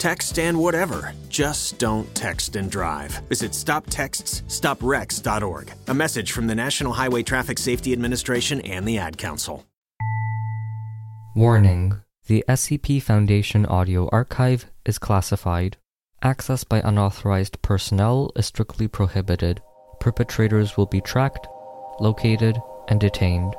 Text and whatever. Just don't text and drive. Visit stoptextsstopwrecks.org. A message from the National Highway Traffic Safety Administration and the Ad Council. Warning The SCP Foundation audio archive is classified. Access by unauthorized personnel is strictly prohibited. Perpetrators will be tracked, located, and detained.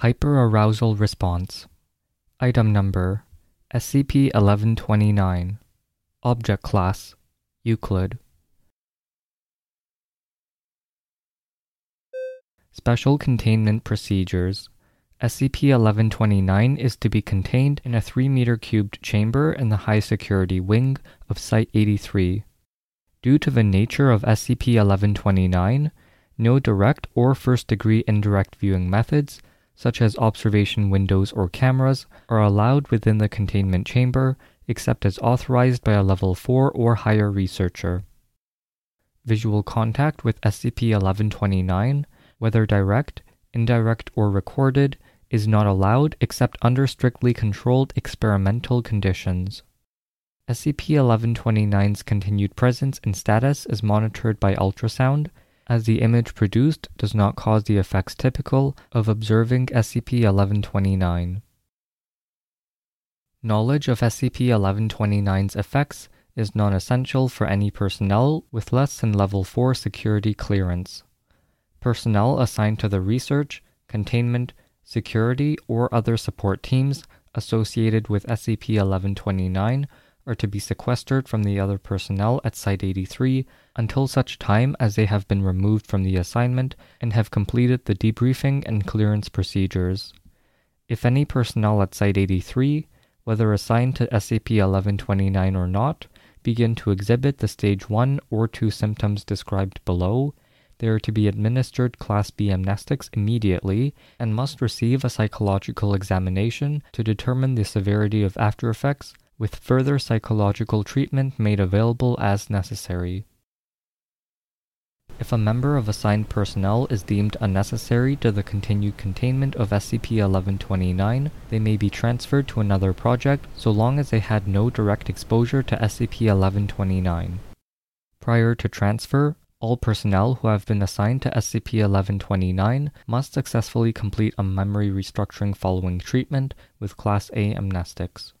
Hyperarousal response. Item number SCP 1129. Object class Euclid. Special containment procedures. SCP 1129 is to be contained in a 3 meter cubed chamber in the high security wing of Site 83. Due to the nature of SCP 1129, no direct or first degree indirect viewing methods such as observation windows or cameras, are allowed within the containment chamber except as authorized by a level 4 or higher researcher. Visual contact with SCP 1129, whether direct, indirect, or recorded, is not allowed except under strictly controlled experimental conditions. SCP 1129's continued presence and status is monitored by ultrasound as the image produced does not cause the effects typical of observing SCP 1129. Knowledge of SCP 1129's effects is non essential for any personnel with less than Level 4 security clearance. Personnel assigned to the research, containment, security, or other support teams associated with SCP 1129 are to be sequestered from the other personnel at Site 83 until such time as they have been removed from the assignment and have completed the debriefing and clearance procedures. If any personnel at Site 83, whether assigned to SCP 1129 or not, begin to exhibit the Stage 1 or 2 symptoms described below, they are to be administered Class B amnestics immediately and must receive a psychological examination to determine the severity of after effects with further psychological treatment made available as necessary. If a member of assigned personnel is deemed unnecessary to the continued containment of SCP 1129, they may be transferred to another project so long as they had no direct exposure to SCP 1129. Prior to transfer, all personnel who have been assigned to SCP 1129 must successfully complete a memory restructuring following treatment with Class A amnestics.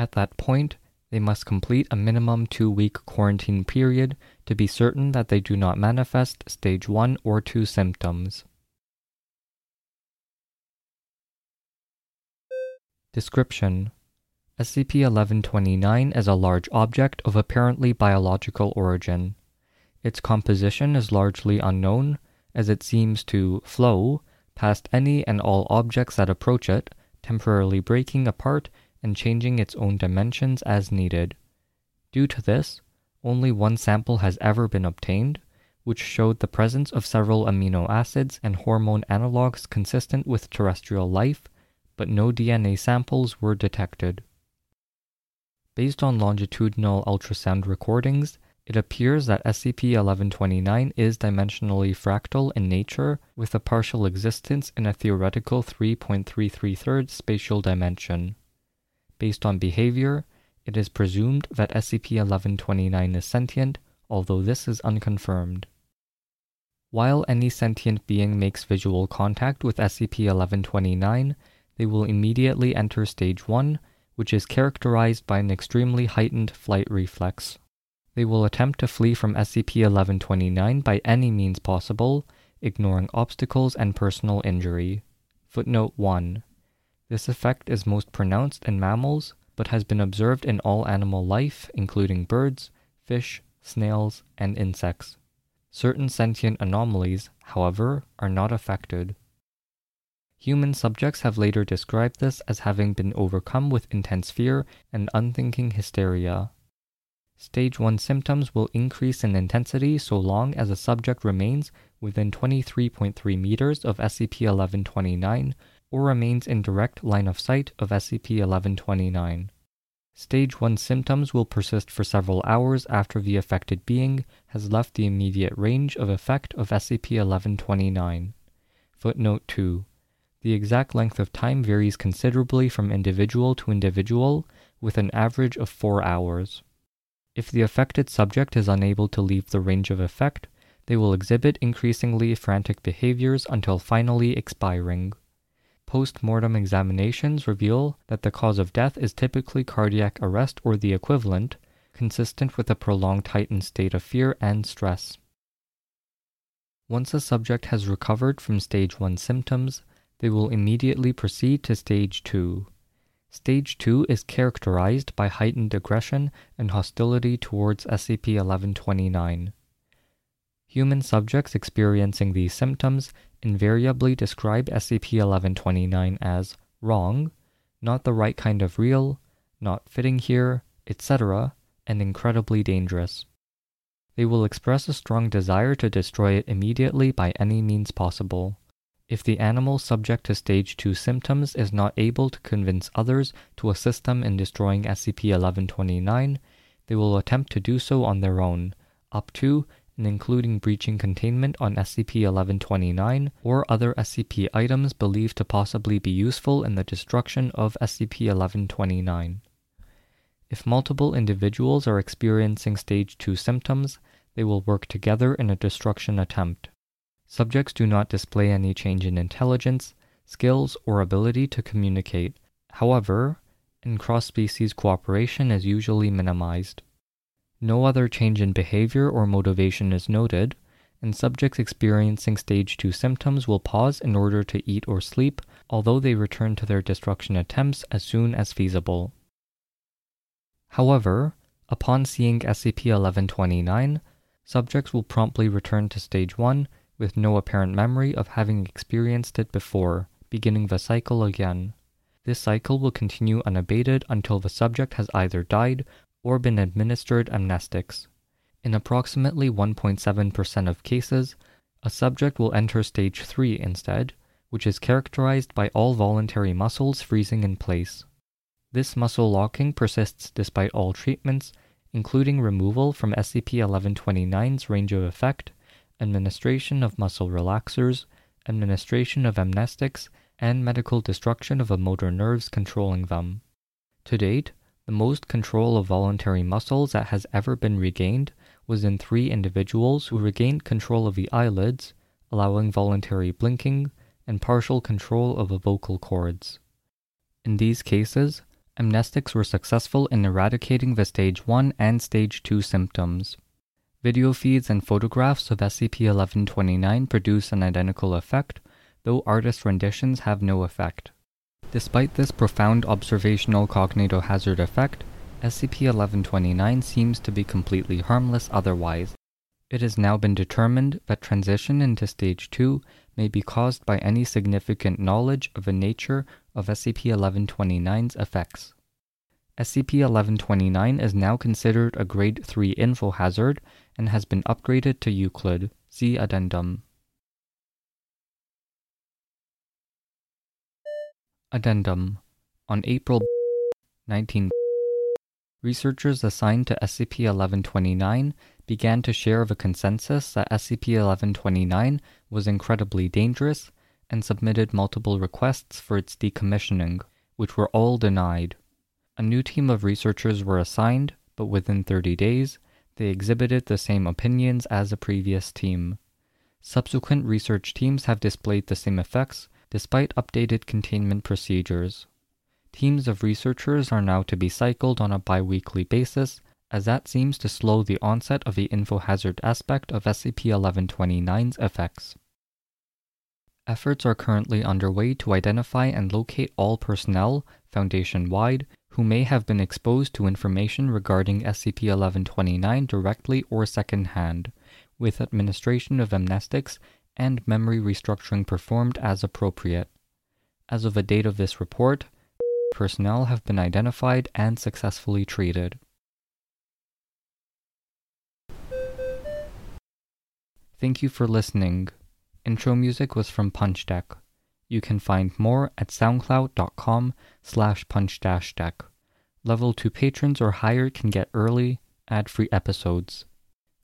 At that point, they must complete a minimum two week quarantine period to be certain that they do not manifest stage 1 or 2 symptoms. Description SCP 1129 is a large object of apparently biological origin. Its composition is largely unknown, as it seems to flow past any and all objects that approach it, temporarily breaking apart and changing its own dimensions as needed. Due to this, only one sample has ever been obtained, which showed the presence of several amino acids and hormone analogs consistent with terrestrial life, but no DNA samples were detected. Based on longitudinal ultrasound recordings, it appears that SCP 1129 is dimensionally fractal in nature, with a partial existence in a theoretical 3.33 spatial dimension. Based on behavior, it is presumed that SCP 1129 is sentient, although this is unconfirmed. While any sentient being makes visual contact with SCP 1129, they will immediately enter Stage 1, which is characterized by an extremely heightened flight reflex. They will attempt to flee from SCP 1129 by any means possible, ignoring obstacles and personal injury. Footnote 1. This effect is most pronounced in mammals, but has been observed in all animal life, including birds, fish, snails, and insects. Certain sentient anomalies, however, are not affected. Human subjects have later described this as having been overcome with intense fear and unthinking hysteria. Stage 1 symptoms will increase in intensity so long as a subject remains within 23.3 meters of SCP 1129 or remains in direct line of sight of SCP 1129. Stage 1 symptoms will persist for several hours after the affected being has left the immediate range of effect of SCP 1129. Footnote 2. The exact length of time varies considerably from individual to individual, with an average of 4 hours. If the affected subject is unable to leave the range of effect, they will exhibit increasingly frantic behaviors until finally expiring. Post mortem examinations reveal that the cause of death is typically cardiac arrest or the equivalent, consistent with a prolonged heightened state of fear and stress. Once a subject has recovered from stage 1 symptoms, they will immediately proceed to stage 2. Stage 2 is characterized by heightened aggression and hostility towards SCP 1129. Human subjects experiencing these symptoms invariably describe SCP 1129 as wrong, not the right kind of real, not fitting here, etc., and incredibly dangerous. They will express a strong desire to destroy it immediately by any means possible. If the animal subject to stage 2 symptoms is not able to convince others to assist them in destroying SCP 1129, they will attempt to do so on their own, up to and including breaching containment on SCP 1129 or other SCP items believed to possibly be useful in the destruction of SCP 1129. If multiple individuals are experiencing stage 2 symptoms, they will work together in a destruction attempt. Subjects do not display any change in intelligence, skills, or ability to communicate. However, in cross species cooperation is usually minimized. No other change in behavior or motivation is noted, and subjects experiencing stage 2 symptoms will pause in order to eat or sleep, although they return to their destruction attempts as soon as feasible. However, upon seeing SCP 1129, subjects will promptly return to stage 1 with no apparent memory of having experienced it before, beginning the cycle again. This cycle will continue unabated until the subject has either died or been administered amnestics. In approximately 1.7% of cases, a subject will enter stage 3 instead, which is characterized by all voluntary muscles freezing in place. This muscle locking persists despite all treatments, including removal from SCP 1129's range of effect, administration of muscle relaxers, administration of amnestics, and medical destruction of the motor nerves controlling them. To date, the most control of voluntary muscles that has ever been regained was in three individuals who regained control of the eyelids, allowing voluntary blinking, and partial control of the vocal cords. In these cases, amnestics were successful in eradicating the stage 1 and stage 2 symptoms. Video feeds and photographs of SCP 1129 produce an identical effect, though artist renditions have no effect. Despite this profound observational cognitohazard effect, SCP-1129 seems to be completely harmless otherwise. It has now been determined that transition into Stage 2 may be caused by any significant knowledge of the nature of SCP-1129's effects. SCP-1129 is now considered a Grade 3 info hazard and has been upgraded to Euclid. See Addendum. Addendum. On April 19, researchers assigned to SCP-1129 began to share a consensus that SCP-1129 was incredibly dangerous and submitted multiple requests for its decommissioning, which were all denied. A new team of researchers were assigned, but within 30 days, they exhibited the same opinions as a previous team. Subsequent research teams have displayed the same effects despite updated containment procedures. Teams of researchers are now to be cycled on a biweekly basis, as that seems to slow the onset of the infohazard aspect of SCP 1129's effects. Efforts are currently underway to identify and locate all personnel, Foundation wide, who may have been exposed to information regarding SCP 1129 directly or secondhand, with administration of amnestics and memory restructuring performed as appropriate. As of the date of this report, personnel have been identified and successfully treated. Thank you for listening. Intro music was from Punch Deck. You can find more at soundcloud.com slash punch-deck. Level 2 patrons or higher can get early, ad-free episodes.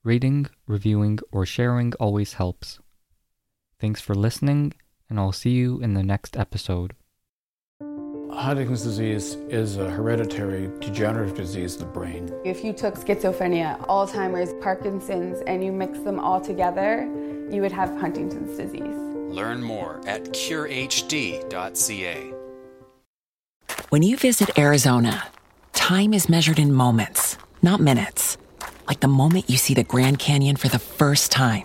Rating, reviewing, or sharing always helps. Thanks for listening, and I'll see you in the next episode. Huntington's disease is a hereditary degenerative disease of the brain. If you took schizophrenia, Alzheimer's, Parkinson's, and you mix them all together, you would have Huntington's disease. Learn more at curehd.ca. When you visit Arizona, time is measured in moments, not minutes. Like the moment you see the Grand Canyon for the first time.